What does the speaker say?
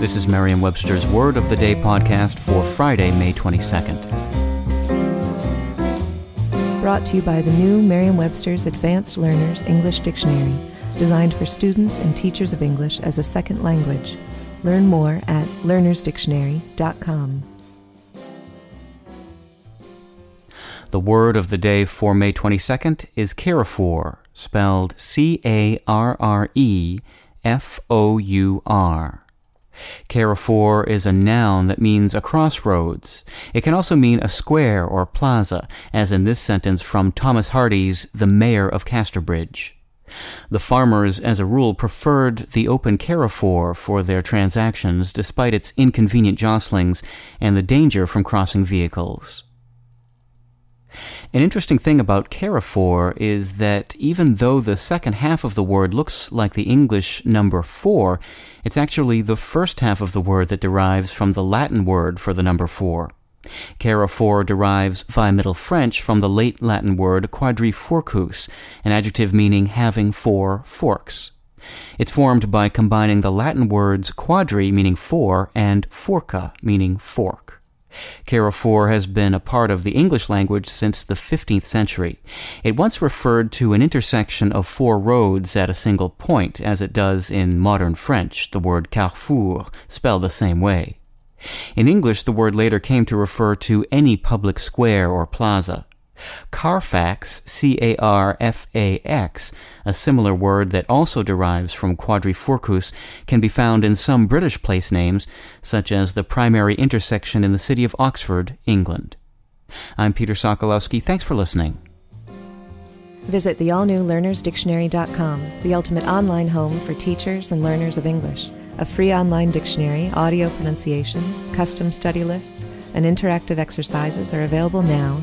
This is Merriam Webster's Word of the Day podcast for Friday, May 22nd. Brought to you by the new Merriam Webster's Advanced Learners English Dictionary, designed for students and teachers of English as a second language. Learn more at learnersdictionary.com. The word of the day for May 22nd is carrefour, spelled C A R R E F O U R. Carrefour is a noun that means a crossroads. It can also mean a square or plaza, as in this sentence from Thomas Hardy's The Mayor of Casterbridge. The farmers, as a rule, preferred the open carrefour for their transactions despite its inconvenient jostlings and the danger from crossing vehicles. An interesting thing about carrefour is that even though the second half of the word looks like the English number four, it's actually the first half of the word that derives from the Latin word for the number four. Carrefour derives via Middle French from the late Latin word quadrifurcus, an adjective meaning having four forks. It's formed by combining the Latin words quadri, meaning four, and furca, meaning fork. Carrefour has been a part of the English language since the 15th century. It once referred to an intersection of four roads at a single point, as it does in modern French, the word carrefour, spelled the same way. In English, the word later came to refer to any public square or plaza. Carfax, C A R F A X, a similar word that also derives from quadrifurcus, can be found in some British place names, such as the primary intersection in the city of Oxford, England. I'm Peter Sokolowski. Thanks for listening. Visit the all new learnersdictionary.com, the ultimate online home for teachers and learners of English. A free online dictionary, audio pronunciations, custom study lists, and interactive exercises are available now